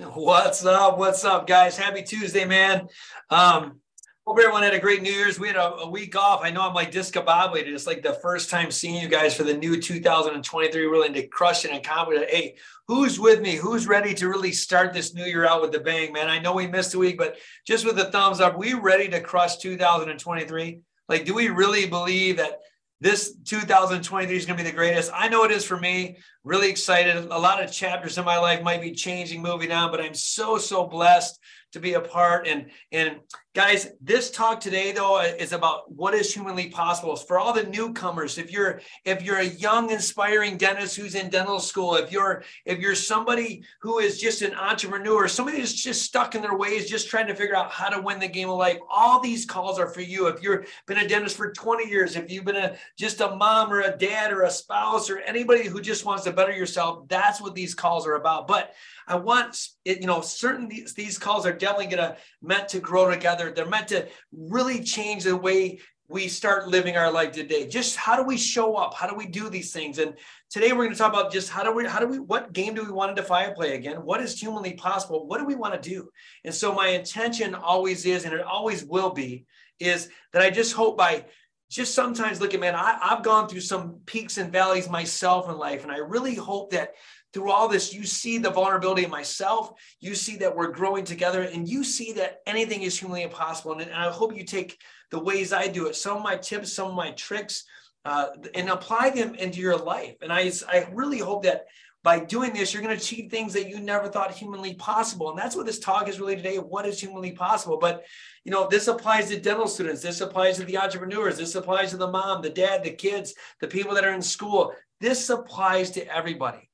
What's up? What's up, guys? Happy Tuesday, man. Um, hope everyone had a great New Year's. We had a, a week off. I know I'm like discombobulated. It's like the first time seeing you guys for the new 2023, really to crush it and it. Hey, who's with me? Who's ready to really start this new year out with the bang, man? I know we missed a week, but just with the thumbs up, we ready to crush 2023? Like, do we really believe that this 2023 is going to be the greatest. I know it is for me. Really excited. A lot of chapters in my life might be changing, moving on, but I'm so, so blessed to be a part. And, and Guys, this talk today though is about what is humanly possible for all the newcomers. If you're if you're a young inspiring dentist who's in dental school, if you're if you're somebody who is just an entrepreneur, somebody who's just stuck in their ways, just trying to figure out how to win the game of life, all these calls are for you. If you've been a dentist for 20 years, if you've been a just a mom or a dad or a spouse or anybody who just wants to better yourself, that's what these calls are about. But I want it, you know, certain these, these calls are definitely gonna meant to grow together they're meant to really change the way we start living our life today. Just how do we show up? How do we do these things? And today we're going to talk about just how do we, how do we, what game do we want to defy play again? What is humanly possible? What do we want to do? And so my intention always is, and it always will be, is that I just hope by just sometimes looking, man, I, I've gone through some peaks and valleys myself in life. And I really hope that through all this, you see the vulnerability in myself. You see that we're growing together, and you see that anything is humanly impossible. And, and I hope you take the ways I do it, some of my tips, some of my tricks, uh, and apply them into your life. And I, I really hope that by doing this, you're going to achieve things that you never thought humanly possible. And that's what this talk is really today. What is humanly possible? But, you know, this applies to dental students. This applies to the entrepreneurs. This applies to the mom, the dad, the kids, the people that are in school. This applies to everybody.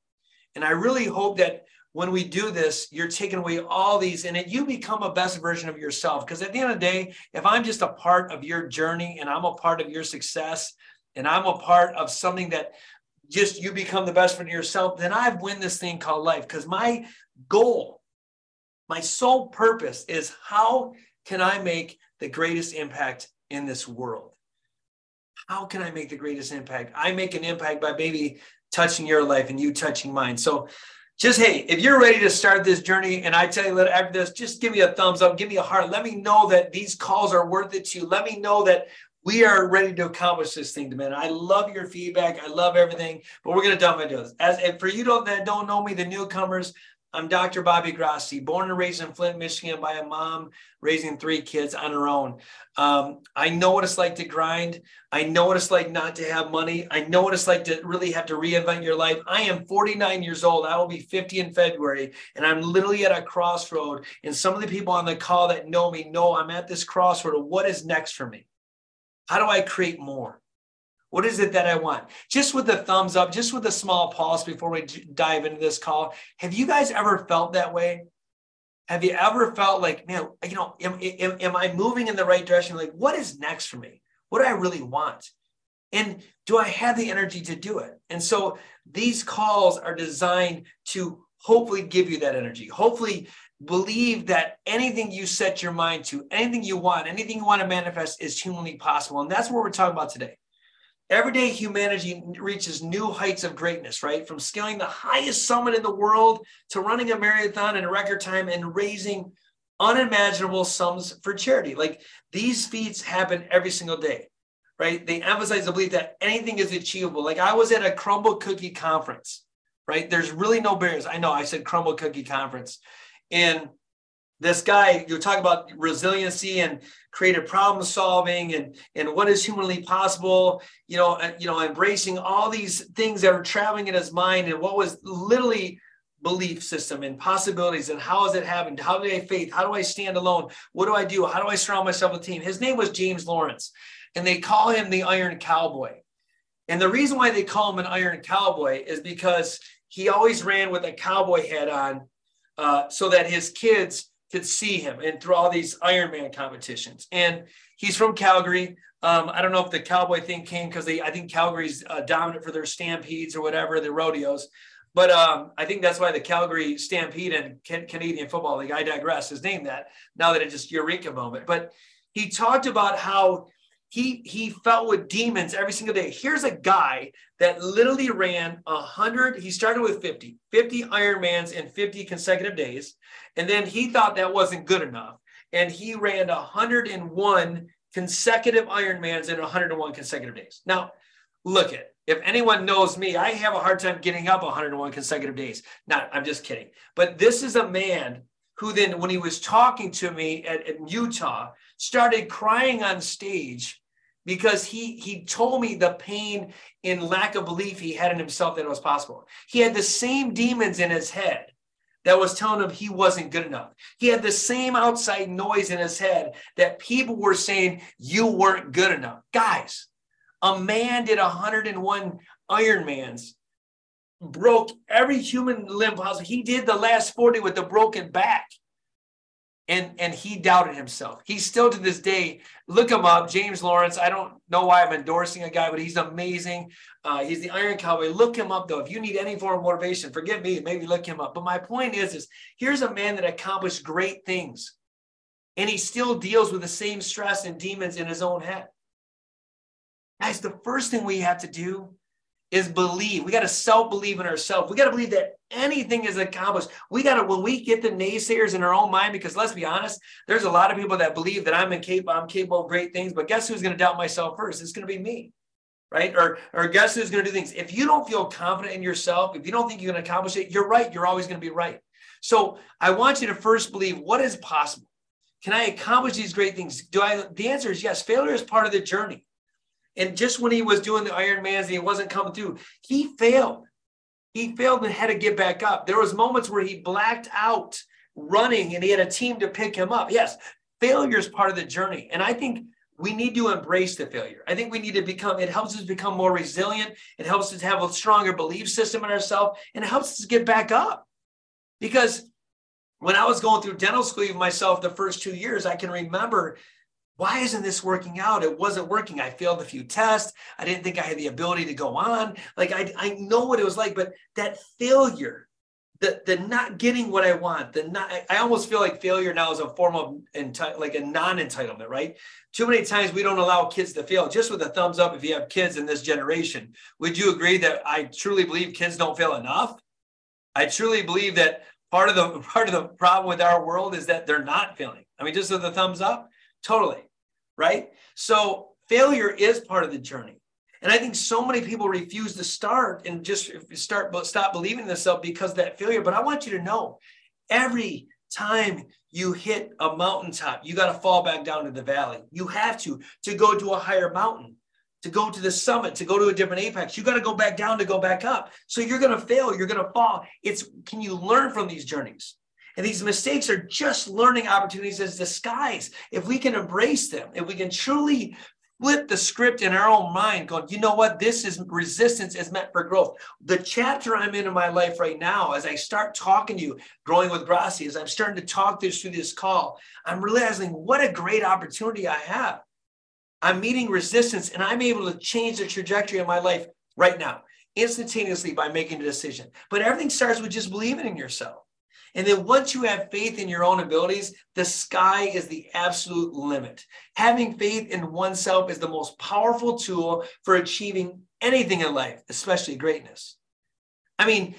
And I really hope that when we do this, you're taking away all these and that you become a best version of yourself. Because at the end of the day, if I'm just a part of your journey and I'm a part of your success and I'm a part of something that just you become the best friend of yourself, then I've win this thing called life. Because my goal, my sole purpose is how can I make the greatest impact in this world? How can I make the greatest impact? I make an impact by maybe touching your life and you touching mine. So just hey, if you're ready to start this journey, and I tell you that after this, just give me a thumbs up, give me a heart. Let me know that these calls are worth it to you. Let me know that we are ready to accomplish this thing, man. I love your feedback. I love everything, but we're gonna jump into this. As for you don't that don't know me, the newcomers, I'm Dr. Bobby Grassi, born and raised in Flint, Michigan by a mom raising three kids on her own. Um, I know what it's like to grind. I know what it's like not to have money. I know what it's like to really have to reinvent your life. I am 49 years old. I will be 50 in February, and I'm literally at a crossroad. And some of the people on the call that know me know I'm at this crossroad of what is next for me. How do I create more? What is it that I want? Just with the thumbs up, just with a small pause before we dive into this call. Have you guys ever felt that way? Have you ever felt like, man, you know, am, am, am I moving in the right direction? Like, what is next for me? What do I really want? And do I have the energy to do it? And so these calls are designed to hopefully give you that energy. Hopefully, believe that anything you set your mind to, anything you want, anything you want to manifest is humanly possible. And that's what we're talking about today. Every day, humanity reaches new heights of greatness, right? From scaling the highest summit in the world to running a marathon in record time and raising unimaginable sums for charity. Like these feats happen every single day, right? They emphasize the belief that anything is achievable. Like I was at a Crumbl cookie conference, right? There's really no barriers. I know I said Crumbl cookie conference. And this guy, you talk about resiliency and creative problem solving and, and what is humanly possible, you know, you know, embracing all these things that are traveling in his mind and what was literally belief system and possibilities and how has it happened? How do I faith? How do I stand alone? What do I do? How do I surround myself with a team? His name was James Lawrence, and they call him the Iron Cowboy. And the reason why they call him an Iron Cowboy is because he always ran with a cowboy hat on uh, so that his kids could see him and through all these Ironman competitions. And he's from Calgary. Um, I don't know if the cowboy thing came because I think Calgary's uh, dominant for their stampedes or whatever, the rodeos. But um, I think that's why the Calgary Stampede and Can- Canadian Football League, I digress, is named that now that it's just Eureka moment. But he talked about how he he felt with demons every single day. Here's a guy that literally ran a hundred. He started with 50, 50 Ironmans in 50 consecutive days, and then he thought that wasn't good enough, and he ran 101 consecutive Ironmans in 101 consecutive days. Now, look at if anyone knows me, I have a hard time getting up 101 consecutive days. Not, I'm just kidding. But this is a man who then, when he was talking to me at, at Utah, started crying on stage because he he told me the pain in lack of belief he had in himself that it was possible. He had the same demons in his head that was telling him he wasn't good enough. He had the same outside noise in his head that people were saying you weren't good enough. Guys, a man did 101 Ironmans, broke every human limb possible. He did the last 40 with a broken back and and he doubted himself. He still to this day look him up, James Lawrence. I don't know why I'm endorsing a guy, but he's amazing. Uh, he's the Iron Cowboy. Look him up though. If you need any form of motivation, forgive me. Maybe look him up. But my point is, is here's a man that accomplished great things, and he still deals with the same stress and demons in his own head. Guys, the first thing we have to do is believe. We got to self believe in ourselves. We got to believe that anything is accomplished. We got to, when we get the naysayers in our own mind, because let's be honest, there's a lot of people that believe that I'm incapable, I'm capable of great things, but guess who's going to doubt myself first? It's going to be me. Right. Or, or guess who's going to do things? If you don't feel confident in yourself, if you don't think you can accomplish it, you're right. You're always going to be right. So I want you to first believe what is possible. Can I accomplish these great things? Do I? The answer is yes. Failure is part of the journey. And just when he was doing the Ironmans and he wasn't coming through, he failed. He failed and had to get back up. There was moments where he blacked out running and he had a team to pick him up. Yes, failure is part of the journey. And I think we need to embrace the failure. I think we need to become, it helps us become more resilient. It helps us have a stronger belief system in ourselves and it helps us get back up. Because when I was going through dental school myself the first two years, I can remember why isn't this working out? It wasn't working. I failed a few tests. I didn't think I had the ability to go on. Like I, I know what it was like, but that failure, the, the not getting what I want, the not, I almost feel like failure now is a form of enti- like a non-entitlement, right? Too many times we don't allow kids to fail. Just with a thumbs up, if you have kids in this generation, would you agree that I truly believe kids don't fail enough? I truly believe that part of the part of the problem with our world is that they're not failing. I mean, just with a thumbs up, Totally. Right. So failure is part of the journey. And I think so many people refuse to start and just start, but stop believing themselves because that failure. But I want you to know every time you hit a mountaintop, you got to fall back down to the valley. You have to, to go to a higher mountain, to go to the summit, to go to a different apex. You got to go back down to go back up. So you're going to fail. You're going to fall. It's, can you learn from these journeys? And these mistakes are just learning opportunities as disguise. If we can embrace them, if we can truly flip the script in our own mind, going, you know what? This is resistance is meant for growth. The chapter I'm in in my life right now, as I start talking to you, growing with Grassi, as I'm starting to talk this through this call, I'm realizing what a great opportunity I have. I'm meeting resistance and I'm able to change the trajectory of my life right now, instantaneously by making a decision. But everything starts with just believing in yourself. And then once you have faith in your own abilities, the sky is the absolute limit. Having faith in oneself is the most powerful tool for achieving anything in life, especially greatness. I mean,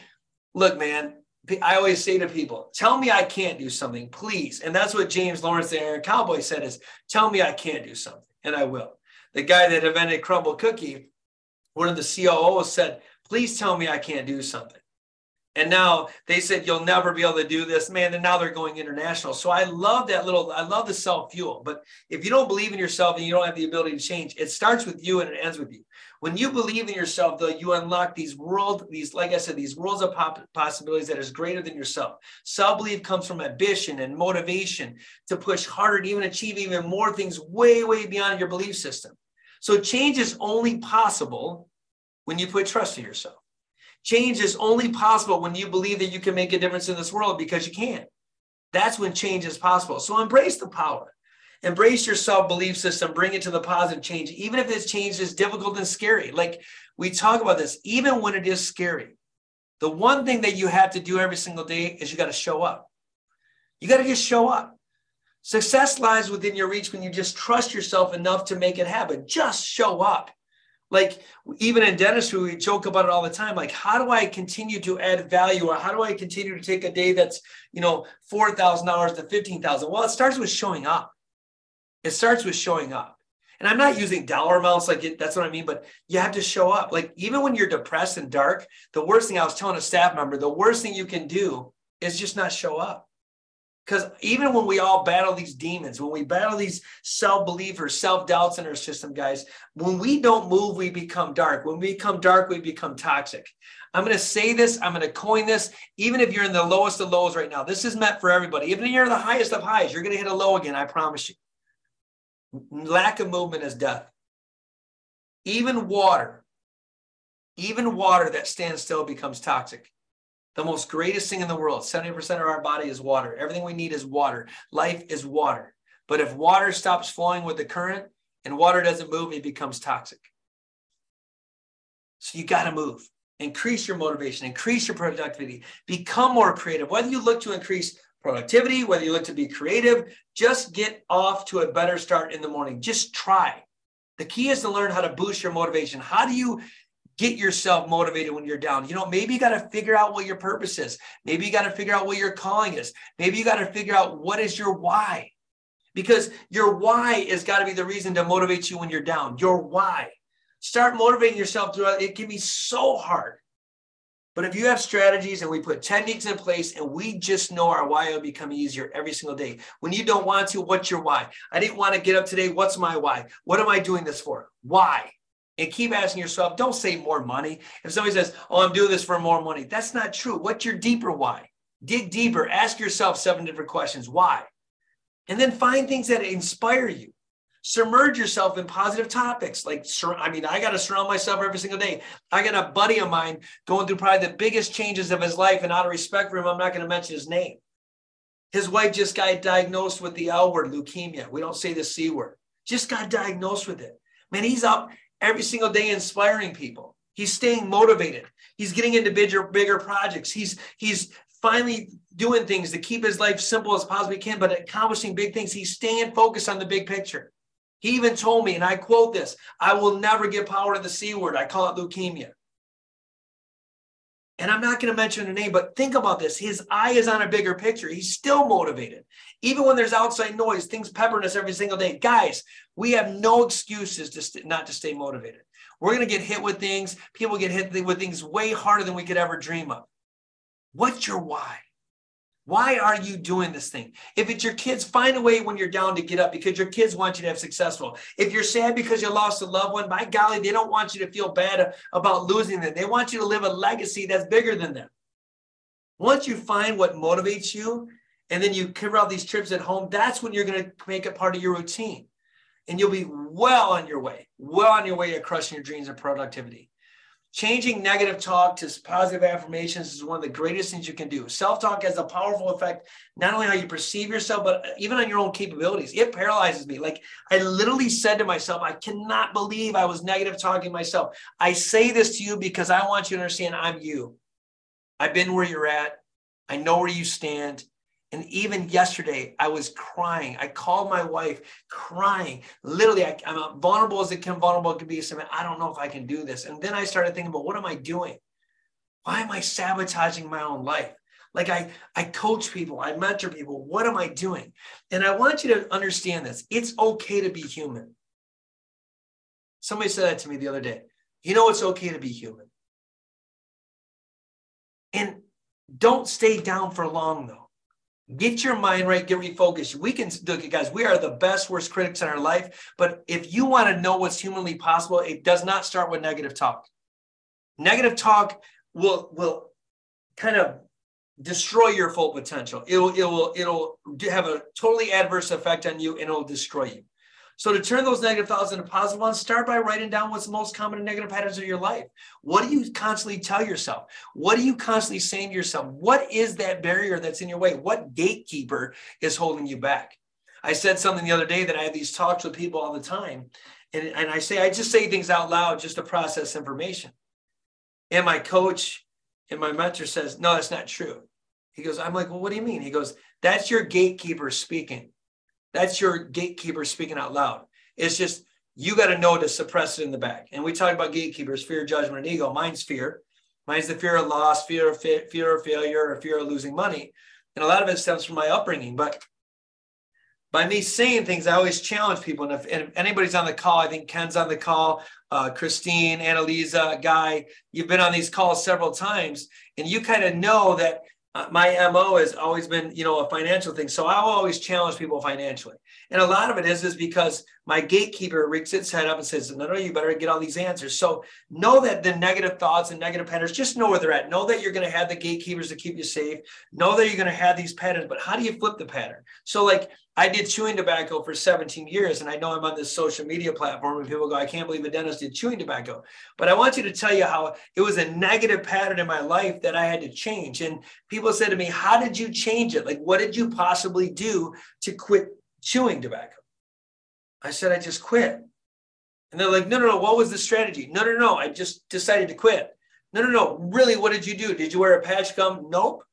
look, man, I always say to people, tell me I can't do something, please. And that's what James Lawrence, the Iron Cowboy, said is tell me I can't do something, and I will. The guy that invented Crumbl Cookie, one of the COOs said, please tell me I can't do something. And now they said you'll never be able to do this, man. And now they're going international. So I love that little, I love the self fuel. But if you don't believe in yourself and you don't have the ability to change, it starts with you and it ends with you. When you believe in yourself, though, you unlock these world, these, like I said, these worlds of possibilities that is greater than yourself. Self belief comes from ambition and motivation to push harder to even achieve even more things way, way beyond your belief system. So change is only possible when you put trust in yourself. Change is only possible when you believe that you can make a difference in this world because you can. That's when change is possible. So embrace the power. Embrace your self belief system, bring it to the positive change, even if this change is difficult and scary. Like we talk about this, even when it is scary. The one thing that you have to do every single day is you got to show up. You got to just show up. Success lies within your reach when you just trust yourself enough to make it happen. Just show up. Like even in dentistry, we joke about it all the time. Like, how do I continue to add value, or how do I continue to take a day that's you know four thousand dollars to fifteen thousand? Well, it starts with showing up. It starts with showing up. And I'm not using dollar amounts like it, that's what I mean, but you have to show up. Like even when you're depressed and dark, the worst thing I was telling a staff member, the worst thing you can do is just not show up. Because even when we all battle these demons, when we battle these self believers, self doubts in our system, guys, when we don't move, we become dark. When we become dark, we become toxic. I'm going to say this, I'm going to coin this, even if you're in the lowest of lows right now. This is meant for everybody. Even if you're the highest of highs, you're going to hit a low again, I promise you. Lack of movement is death. Even water, even water that stands still becomes toxic. The most greatest thing in the world, 70% of our body is water. Everything we need is water. Life is water. But if water stops flowing with the current and water doesn't move, it becomes toxic. So you got to move. Increase your motivation, increase your productivity, become more creative. Whether you look to increase productivity, whether you look to be creative, just get off to a better start in the morning. Just try. The key is to learn how to boost your motivation. How do you get yourself motivated when you're down. You know, maybe you got to figure out what your purpose is. Maybe you got to figure out what your calling is. Maybe you got to figure out what is your why. Because your why has got to be the reason to motivate you when you're down. Your why. Start motivating yourself throughout. It can be so hard. But if you have strategies and we put techniques in place and we just know our why will become easier every single day. When you don't want to, what's your why? I didn't want to get up today. What's my why? What am I doing this for? Why? And keep asking yourself don't say more money. If somebody says oh i'm doing this for more money that's not true. What's your deeper why? Dig deeper. Ask yourself seven different questions. Why? And then find things that inspire you. Submerge yourself in positive topics. Like i mean i got to surround myself every single day. I got a buddy of mine going through probably the biggest changes of his life and out of respect for him i'm not going to mention his name. His wife just got diagnosed with the l word leukemia. We don't say the c word. Just got diagnosed with it. Man he's up every single day inspiring people. He's staying motivated. He's getting into bigger, bigger projects. He's he's finally doing things to keep his life simple as possibly can, but accomplishing big things. He's staying focused on the big picture. He even told me, and I quote this: "I will never give power to the c word. I call it leukemia." And I'm not going to mention a name, but think about this. His eye is on a bigger picture. He's still motivated. Even when there's outside noise, things peppering us every single day. Guys, we have no excuses to st- not to stay motivated. We're going to get hit with things. People get hit with things way harder than we could ever dream of. What's your why? Why are you doing this thing? If it's your kids, find a way when you're down to get up because your kids want you to have successful. If you're sad because you lost a loved one, by golly, they don't want you to feel bad about losing them. They want you to live a legacy that's bigger than them. Once you find what motivates you, and then you cover out these trips at home, that's when you're going to make it part of your routine. And you'll be well on your way, well on your way to crushing your dreams and productivity. Changing negative talk to positive affirmations is one of the greatest things you can do. Self talk has a powerful effect, not only how you perceive yourself, but even on your own capabilities. It paralyzes me. Like I literally said to myself, I cannot believe I was negative talking myself. I say this to you because I want you to understand I'm you. I've been where you're at, I know where you stand. And even yesterday, I was crying. I called my wife crying. Literally, I, am vulnerable as it can, vulnerable it can be. So I don't know if I can do this. And then I started thinking about what am I doing? Why am I sabotaging my own life? Like I, I coach people, I mentor people. What am I doing? And I want you to understand this. It's okay to be human. Somebody said that to me the other day. You know, it's okay to be human. And don't stay down for long, though. Get your mind right, get refocused. We can look at guys, we are the best, worst critics in our life. But if you want to know what's humanly possible, it does not start with negative talk. Negative talk will will kind of destroy your full potential. It'll it will it'll have a totally adverse effect on you and it'll destroy you. So to turn those negative thoughts into positive ones, start by writing down what's the most common negative patterns of your life. What do you constantly tell yourself? What are you constantly saying to yourself? What is that barrier that's in your way? What gatekeeper is holding you back? I said something the other day that I have these talks with people all the time. And, and I say, I just say things out loud just to process information. And my coach and my mentor says, No, that's not true. He goes, I'm like, Well, what do you mean? He goes, That's your gatekeeper speaking. That's your gatekeeper speaking out loud. It's just you got to know to suppress it in the back. And we talk about gatekeepers, fear, judgment, and ego. Mine's fear. Mine's the fear of loss, fear of fear of failure, or fear of losing money. And a lot of it stems from my upbringing. But by me saying things, I always challenge people. And if, and if anybody's on the call, I think Ken's on the call, uh, Christine, Annalisa, Guy, you've been on these calls several times, and you kind of know that uh, my mo has always been you know a financial thing. So i'll always challenge people financially. And a lot of it is is because my gatekeeper rigs its head up and says no no you better get all these answers so know that the negative thoughts and negative patterns just know where they're at know that you're going to have the gatekeepers to keep you safe know that you're going to have these patterns but how do you flip the pattern so like I did chewing tobacco for 17 years, and I know I'm on this social media platform, and people go, I can't believe a dentist did chewing tobacco. But I want you to tell you how it was a negative pattern in my life that I had to change. And people said to me, How did you change it? Like, what did you possibly do to quit chewing tobacco? I said, I just quit. And they're like, No, no, no. What was the strategy? No, no, no. I just decided to quit. No, no, no. Really, what did you do? Did you wear a patch gum? Nope.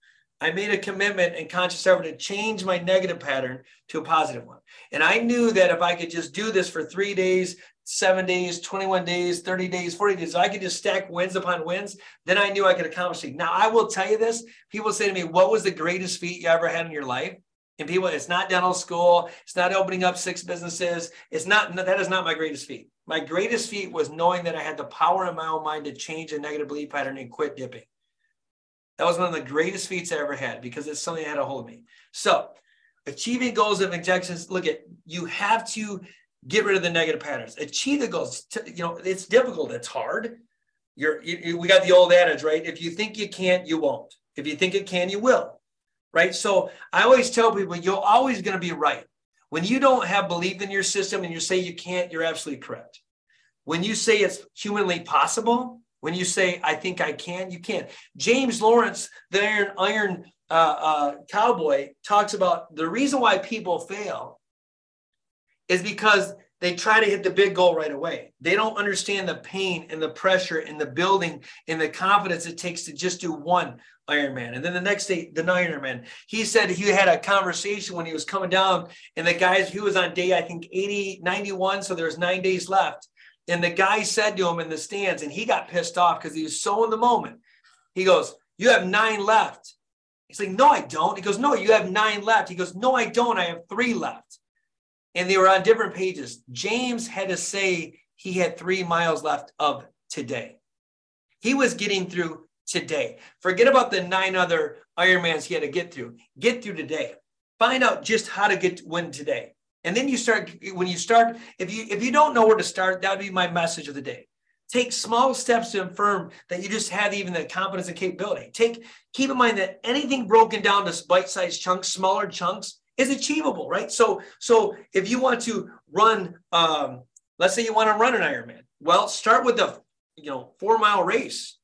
I made a commitment and conscious effort to change my negative pattern to a positive one. And I knew that if I could just do this for three days, seven days, 21 days, 30 days, 40 days, I could just stack wins upon wins, then I knew I could accomplish it. Now, I will tell you this people say to me, What was the greatest feat you ever had in your life? And people, it's not dental school, it's not opening up six businesses, it's not, that is not my greatest feat. My greatest feat was knowing that I had the power in my own mind to change a negative belief pattern and quit dipping. That was one of the greatest feats I ever had because it's something that had a hold of me. So, achieving goals of injections. Look at you have to get rid of the negative patterns. Achieve the goals. You know, it's difficult. It's hard. You're you, we got the old adage, right? If you think you can't, you won't. If you think it can, you will. Right. So I always tell people you're always going to be right. When you don't have belief in your system and you say you can't, you're absolutely correct. When you say it's humanly possible, when you say, I think I can, you can. James Lawrence, the Iron, iron uh, uh, Cowboy, talks about the reason why people fail is because they try to hit the big goal right away. They don't understand the pain and the pressure and the building and the confidence it takes to just do one Ironman. And then the next day, the Ironman. He said he had a conversation when he was coming down, and the guys, he was on day, I think, 80, 91. So there's nine days left. And the guy said to him in the stands, and he got pissed off because he was so in the moment. He goes, You have nine left. He's like, No, I don't. He goes, No, you have nine left. He goes, No, I don't. I have three left. And they were on different pages. James had to say he had three miles left of today. He was getting through today. Forget about the nine other Ironmans he had to get through. Get through today. Find out just how to get to win today. And then you start when you start, if you if you don't know where to start, that would be my message of the day. Take small steps to affirm that you just have even the competence and capability. Take keep in mind that anything broken down to bite-sized chunks, smaller chunks, is achievable, right? So so if you want to run, um, let's say you want to run an Ironman, well, start with the you know four mile race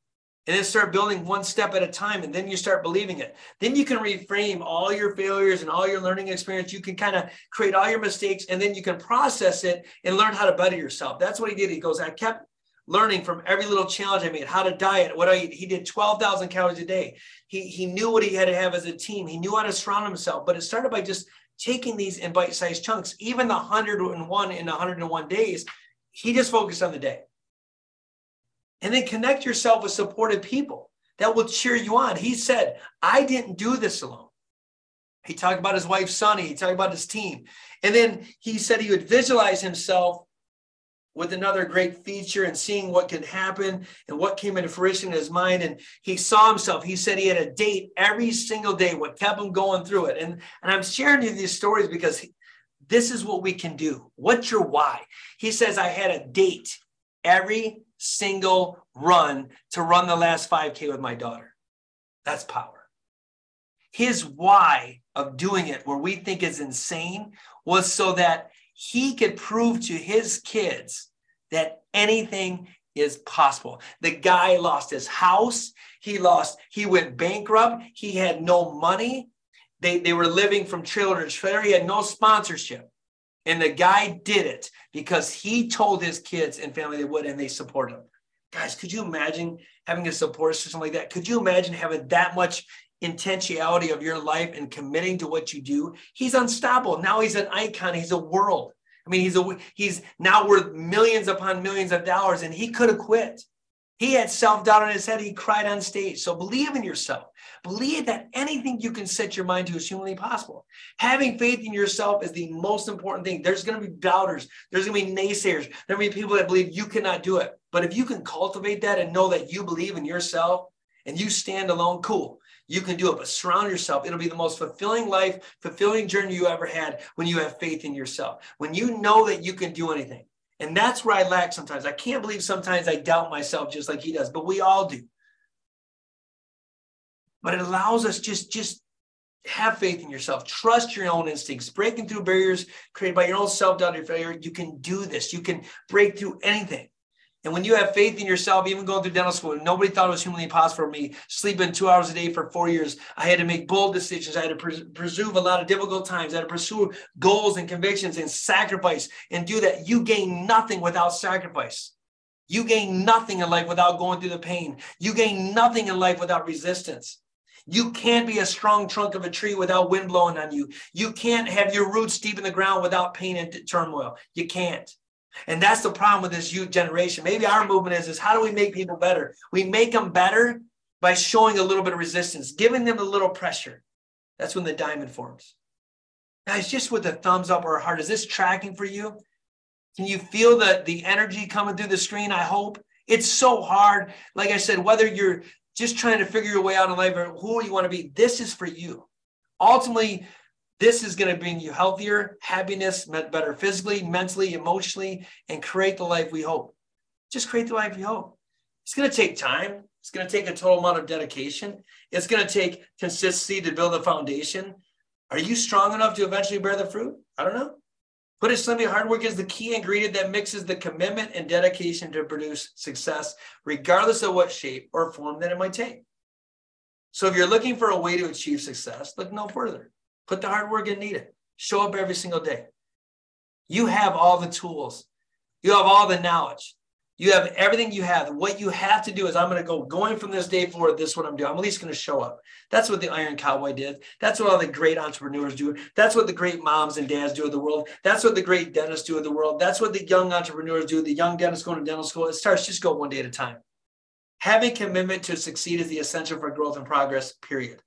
and then start building one step at a time and then you start believing it. Then you can reframe all your failures and all your learning experience. You can kind of create all your mistakes and then you can process it and learn how to better yourself. That's what he did. He goes i kept learning from every little challenge i made how to diet what i he did 12000 calories a day. He, he knew what he had to have as a team. He knew how to surround himself but it started by just taking these in bite-sized chunks. Even the 101 in 101 days he just focused on the day and then connect yourself with supportive people that will cheer you on. He said, I didn't do this alone. He talked about his wife, Sunny. He talked about his team. And then he said he would visualize himself with another great feature and seeing what could happen and what came into fruition in his mind. And he saw himself. He said he had a date every single day, what kept him going through it. And, and I'm sharing you these stories because this is what we can do. What's your why? He says, I had a date every single run to run the last 5K with my daughter. That's power. His why of doing it, where we think is insane, was so that he could prove to his kids that anything is possible. The guy lost his house. He lost, he went bankrupt. He had no money. They, they were living from trailer to trailer. He had no sponsorship. And the guy did it because he told his kids and family they would, and they support him. Guys, could you imagine having a support system like that? Could you imagine having that much intentionality of your life and committing to what you do, he's unstoppable. Now he's an icon. He's a world. I mean, he's a he's now worth millions upon millions of dollars, and he could have quit. He had self doubt on his head. He cried on stage. So believe in yourself. Believe that anything you can set your mind to is humanly possible. Having faith in yourself is the most important thing. There's going to be doubters. There's going to be naysayers. There'll be people that believe you cannot do it. But if you can cultivate that and know that you believe in yourself and you stand alone, cool. You can do it, but surround yourself. It'll be the most fulfilling life, fulfilling journey you ever had when you have faith in yourself. When you know that you can do anything. And that's where I lack sometimes. I can't believe sometimes I doubt myself just like he does, but we all do. But it allows us just just have faith in yourself. Trust your own instincts. Breaking through barriers created by your own self-doubt or failure. You can do this. You can break through anything. And when you have faith in yourself, even going through dental school, nobody thought it was humanly possible for me. Sleeping two hours a day for four years, I had to make bold decisions. I had to pres- a lot of difficult times. I had to pursue goals and convictions and sacrifice and do that. You gain nothing without sacrifice. You gain nothing in life without going through the pain. You gain nothing in life without resistance. You can't be a strong trunk of a tree without wind blowing on you. You can't have your roots deep in the ground without pain and turmoil. You can't. And that's the problem with this youth generation. Maybe our movement is, is how do we make people better? We make them better by showing a little bit of resistance, giving them a little pressure. That's when the diamond forms. Guys, just with a thumbs up or a heart, is this tracking for you? Can you feel the, the energy coming through the screen? I hope. It's so hard. Like I said, whether you're just trying to figure your way out in life or who you want to be, this is for you. Ultimately, this is going to bring you healthier, happiness, better physically, mentally, emotionally, and create the life we hope. Just create the life we hope. It's going to take time. It's going to take a total amount of dedication. It's going to take consistency to build a foundation. Are you strong enough to eventually bear the fruit? I don't know. Put it simply, hard work is the key ingredient that mixes the commitment and dedication to produce success, regardless of what shape or form that it might take. So if you're looking for a way to achieve success, look no further. Put the hard work in needed. Show up every single day. You have all the tools. You have all the knowledge. You have everything you have. What you have to do is I'm going to go going from this day forward. This is what I'm doing. I'm at least going to show up. That's what the Iron Cowboy did. That's what all the great entrepreneurs do. That's what the great moms and dads do in the world. That's what the great dentists do in the world. That's what the young entrepreneurs do. The young dentists going to dental school. It starts just go one day at a time. Having commitment to succeed is the essential for growth and progress. Period.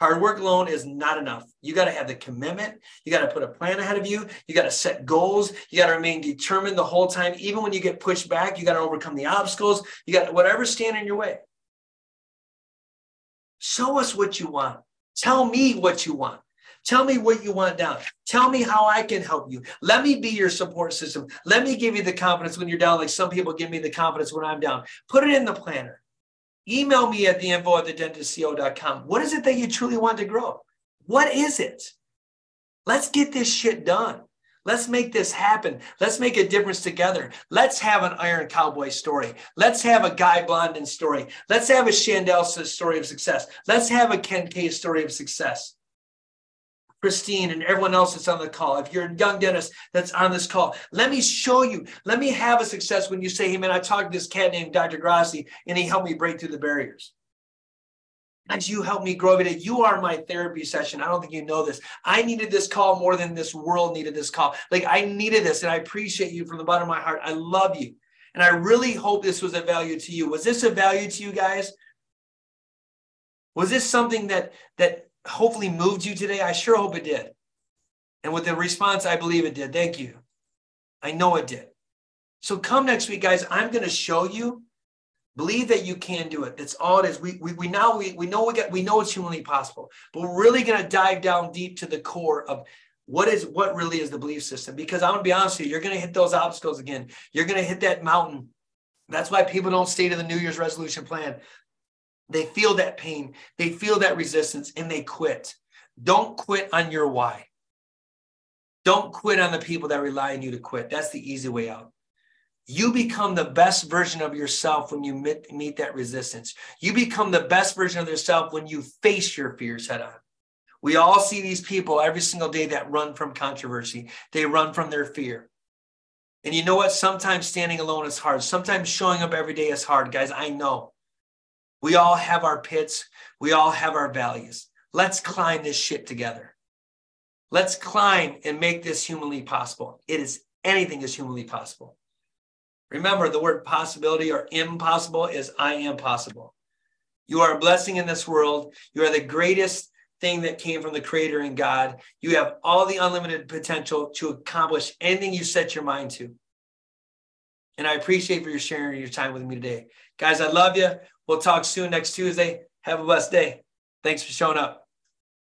Hard work alone is not enough. You got to have the commitment. You got to put a plan ahead of you. You got to set goals. You got to remain determined the whole time. Even when you get pushed back, you got to overcome the obstacles. You got whatever stand in your way. Show us what you want. Tell me what you want. Tell me what you want down. Tell me how I can help you. Let me be your support system. Let me give you the confidence when you're down, like some people give me the confidence when I'm down. Put it in the planner. Email me at the info at thedentistco.com. What is it that you truly want to grow? What is it? Let's get this shit done. Let's make this happen. Let's make a difference together. Let's have an Iron Cowboy story. Let's have a Guy Blondin story. Let's have a Chandel story of success. Let's have a Ken K story of success. Christine and everyone else that's on the call, if you're a young dentist that's on this call, let me show you. Let me have a success when you say, hey, man, I talked to this cat named Dr. Grassi and he helped me break through the barriers. As you help me grow every day. You are my therapy session. I don't think you know this. I needed this call more than this world needed this call. Like I needed this, and I appreciate you from the bottom of my heart. I love you. And I really hope this was a value to you. Was this a value to you guys? Was this something that that hopefully moved you today. I sure hope it did. And with the response, I believe it did. Thank you. I know it did. So come next week, guys. I'm going to show you. Believe that you can do it. That's all it is. We, we, we now we, we know we get we know it's humanly possible, but we're really going to dive down deep to the core of what is what really is the belief system. Because I'm gonna be honest with you, you're gonna hit those obstacles again. You're gonna hit that mountain. That's why people don't stay to the New Year's resolution plan. They feel that pain, they feel that resistance, and they quit. Don't quit on your why. Don't quit on the people that rely on you to quit. That's the easy way out. You become the best version of yourself when you meet, meet that resistance. You become the best version of yourself when you face your fears head on. We all see these people every single day that run from controversy, they run from their fear. And you know what? Sometimes standing alone is hard. Sometimes showing up every day is hard, guys. I know. We all have our pits. We all have our values. Let's climb this shit together. Let's climb and make this humanly possible. It is anything is humanly possible. Remember, the word possibility or impossible is I am possible. You are a blessing in this world. You are the greatest thing that came from the creator and God. You have all the unlimited potential to accomplish anything you set your mind to. And I appreciate for your sharing your time with me today. Guys, I love you. We'll talk soon next Tuesday. Have a blessed day. Thanks for showing up.